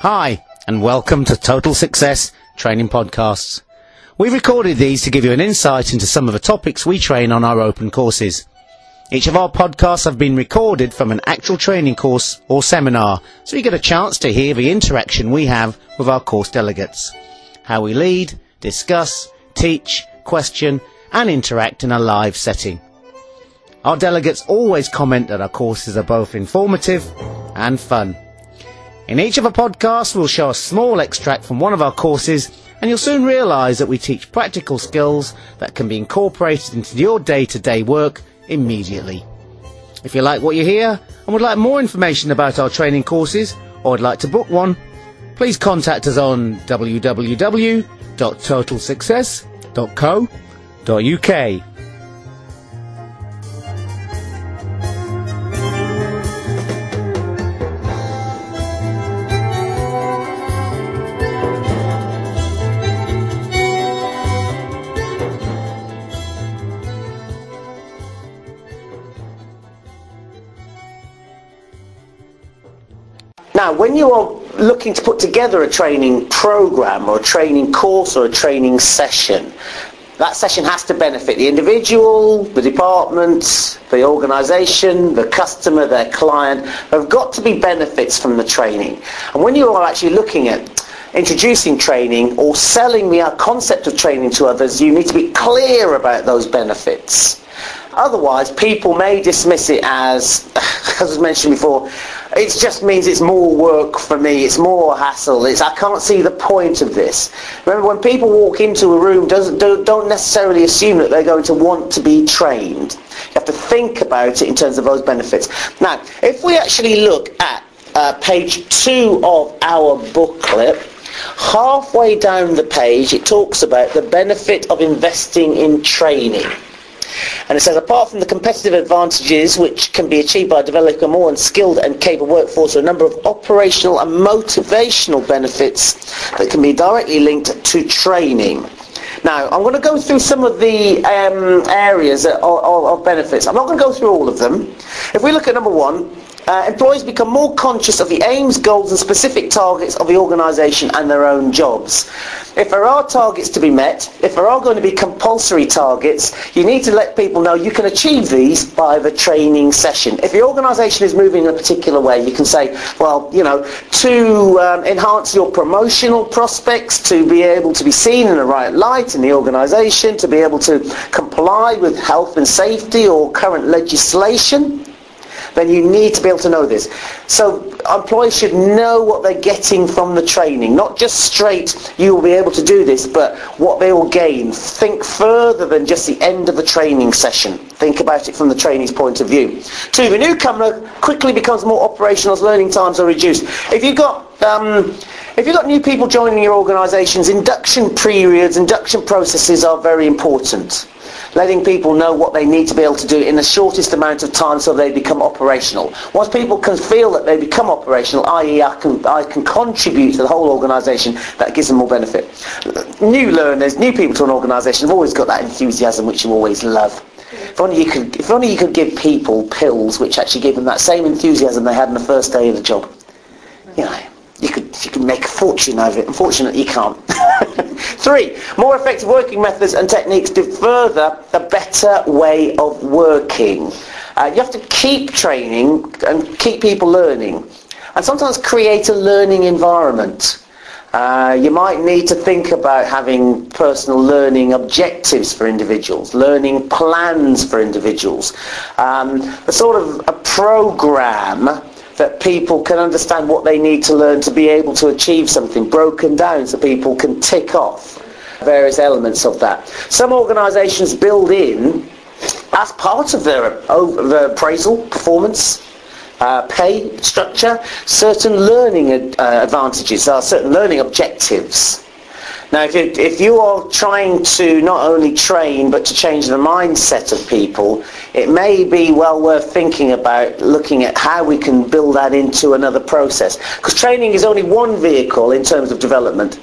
Hi, and welcome to Total Success Training Podcasts. We recorded these to give you an insight into some of the topics we train on our open courses. Each of our podcasts have been recorded from an actual training course or seminar, so you get a chance to hear the interaction we have with our course delegates. How we lead, discuss, teach, question, and interact in a live setting. Our delegates always comment that our courses are both informative and fun. In each of our podcasts, we'll show a small extract from one of our courses, and you'll soon realise that we teach practical skills that can be incorporated into your day-to-day work immediately. If you like what you hear and would like more information about our training courses, or would like to book one, please contact us on www.totalsuccess.co.uk. Now, when you are looking to put together a training program or a training course or a training session, that session has to benefit the individual, the department, the organisation, the customer, their client. There have got to be benefits from the training. And when you are actually looking at introducing training or selling the concept of training to others, you need to be clear about those benefits. Otherwise, people may dismiss it as, as was mentioned before, it just means it's more work for me, it's more hassle, it's, I can't see the point of this. Remember, when people walk into a room, doesn't, don't necessarily assume that they're going to want to be trained. You have to think about it in terms of those benefits. Now, if we actually look at uh, page two of our booklet, halfway down the page it talks about the benefit of investing in training. And it says, apart from the competitive advantages which can be achieved by developing a more skilled and capable workforce, there are a number of operational and motivational benefits that can be directly linked to training. Now, I'm going to go through some of the um, areas of, of, of benefits. I'm not going to go through all of them. If we look at number one, uh, employees become more conscious of the aims, goals and specific targets of the organisation and their own jobs. If there are targets to be met, if there are going to be compulsory targets, you need to let people know you can achieve these by the training session. If the organisation is moving in a particular way, you can say, well, you know, to um, enhance your promotional prospects, to be able to be seen in the right light in the organisation, to be able to comply with health and safety or current legislation, then you need to be able to know this. So employees should know what they're getting from the training, not just straight, you will be able to do this, but what they will gain. Think further than just the end of the training session. Think about it from the trainee's point of view. Two, the newcomer quickly becomes more operational as learning times are reduced. If you've got um, if you've got new people joining your organisations, induction periods, induction processes are very important letting people know what they need to be able to do in the shortest amount of time so they become operational. Once people can feel that they become operational, i.e. I can, I can contribute to the whole organisation, that gives them more benefit. New learners, new people to an organisation have always got that enthusiasm which you always love. If only you could, if only you could give people pills which actually give them that same enthusiasm they had on the first day of the job. You know, you can make a fortune out of it. Unfortunately, you can't. Three, more effective working methods and techniques to further a better way of working. Uh, you have to keep training and keep people learning. And sometimes create a learning environment. Uh, you might need to think about having personal learning objectives for individuals, learning plans for individuals, um, a sort of a program that people can understand what they need to learn to be able to achieve something broken down so people can tick off various elements of that. Some organisations build in, as part of their, their appraisal, performance, uh, pay structure, certain learning uh, advantages, uh, certain learning objectives. Now, if, it, if you are trying to not only train but to change the mindset of people, it may be well worth thinking about looking at how we can build that into another process. Because training is only one vehicle in terms of development.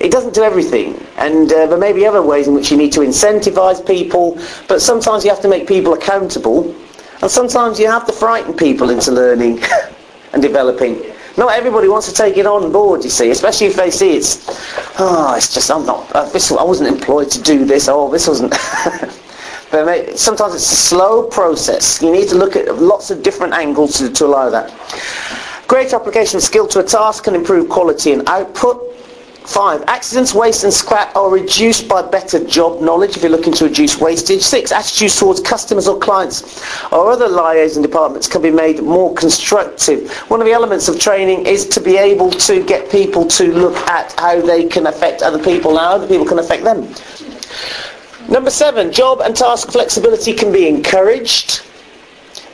It doesn't do everything, and uh, there may be other ways in which you need to incentivize people, but sometimes you have to make people accountable, and sometimes you have to frighten people into learning and developing. Not everybody wants to take it on board, you see, especially if they see it's, oh, it's just, I'm not, uh, this, I wasn't employed to do this, oh, this wasn't. but sometimes it's a slow process. You need to look at lots of different angles to, to allow that. Greater application of skill to a task can improve quality and output. Five, accidents, waste and scrap are reduced by better job knowledge if you're looking to reduce wastage. Six, attitudes towards customers or clients or other liaison departments can be made more constructive. One of the elements of training is to be able to get people to look at how they can affect other people and how other people can affect them. Number seven, job and task flexibility can be encouraged.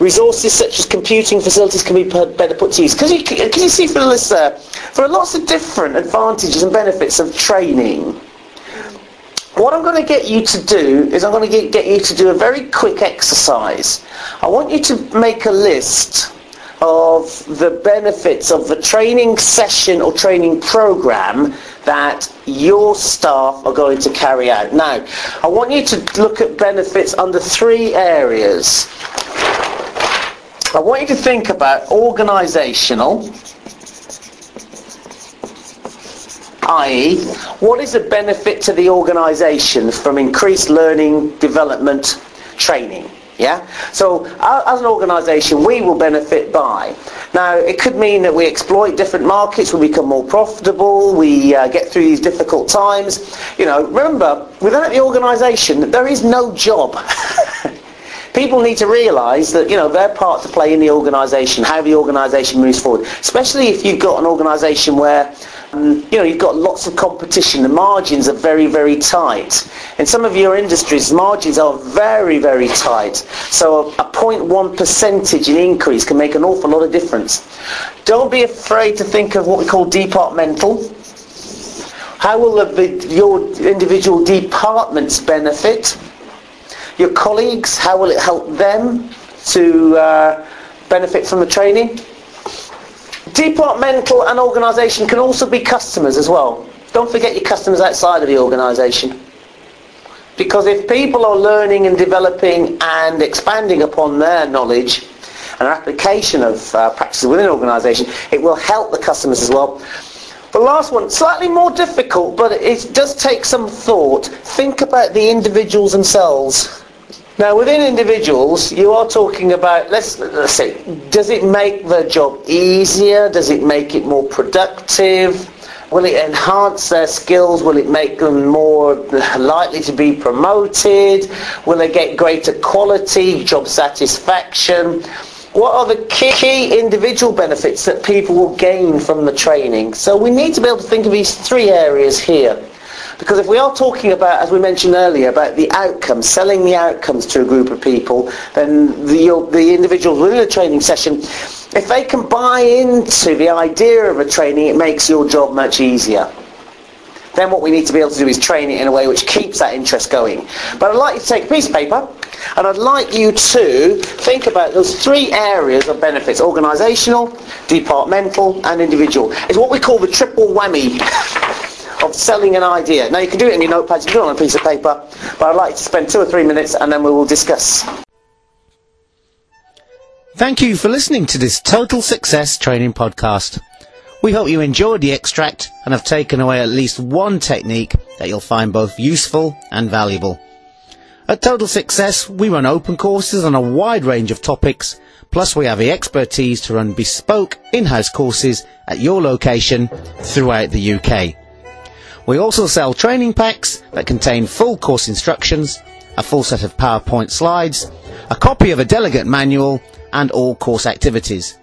Resources such as computing facilities can be better put to use. Because you, can you see for this, uh, there There are lots of different advantages and benefits of training. What I'm going to get you to do is I'm going to get, get you to do a very quick exercise. I want you to make a list of the benefits of the training session or training program that your staff are going to carry out. Now, I want you to look at benefits under three areas. I want you to think about organisational, i.e., what is the benefit to the organisation from increased learning, development, training? Yeah? So as an organisation, we will benefit by. Now, it could mean that we exploit different markets, we become more profitable, we uh, get through these difficult times. You know, remember, without the organisation, there is no job. people need to realise that you know their part to play in the organisation, how the organisation moves forward. Especially if you've got an organisation where um, you know you've got lots of competition, the margins are very very tight. In some of your industries, margins are very very tight. So a 0.1 percentage in increase can make an awful lot of difference. Don't be afraid to think of what we call departmental. How will the, your individual departments benefit? Your colleagues, how will it help them to uh, benefit from the training? Departmental and organisation can also be customers as well. Don't forget your customers outside of the organisation. Because if people are learning and developing and expanding upon their knowledge and application of uh, practices within an organisation, it will help the customers as well. The last one, slightly more difficult, but it does take some thought. Think about the individuals themselves. Now, within individuals, you are talking about, let's, let's say, does it make the job easier? Does it make it more productive? Will it enhance their skills? Will it make them more likely to be promoted? Will they get greater quality, job satisfaction? What are the key individual benefits that people will gain from the training? So we need to be able to think of these three areas here. Because if we are talking about, as we mentioned earlier, about the outcomes, selling the outcomes to a group of people, then the, the individuals within a training session, if they can buy into the idea of a training, it makes your job much easier. Then what we need to be able to do is train it in a way which keeps that interest going. But I'd like you to take a piece of paper and I'd like you to think about those three areas of benefits, organisational, departmental and individual. It's what we call the triple whammy of selling an idea. Now you can do it in your notepad, you can do it on a piece of paper, but I'd like to spend two or three minutes and then we will discuss. Thank you for listening to this Total Success Training Podcast. We hope you enjoyed the extract and have taken away at least one technique that you'll find both useful and valuable. At Total Success, we run open courses on a wide range of topics, plus we have the expertise to run bespoke in-house courses at your location throughout the UK. We also sell training packs that contain full course instructions, a full set of PowerPoint slides, a copy of a delegate manual, and all course activities.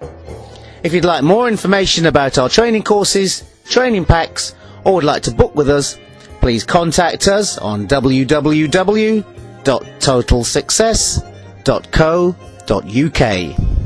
If you'd like more information about our training courses, training packs, or would like to book with us, please contact us on www.totalsuccess.co.uk.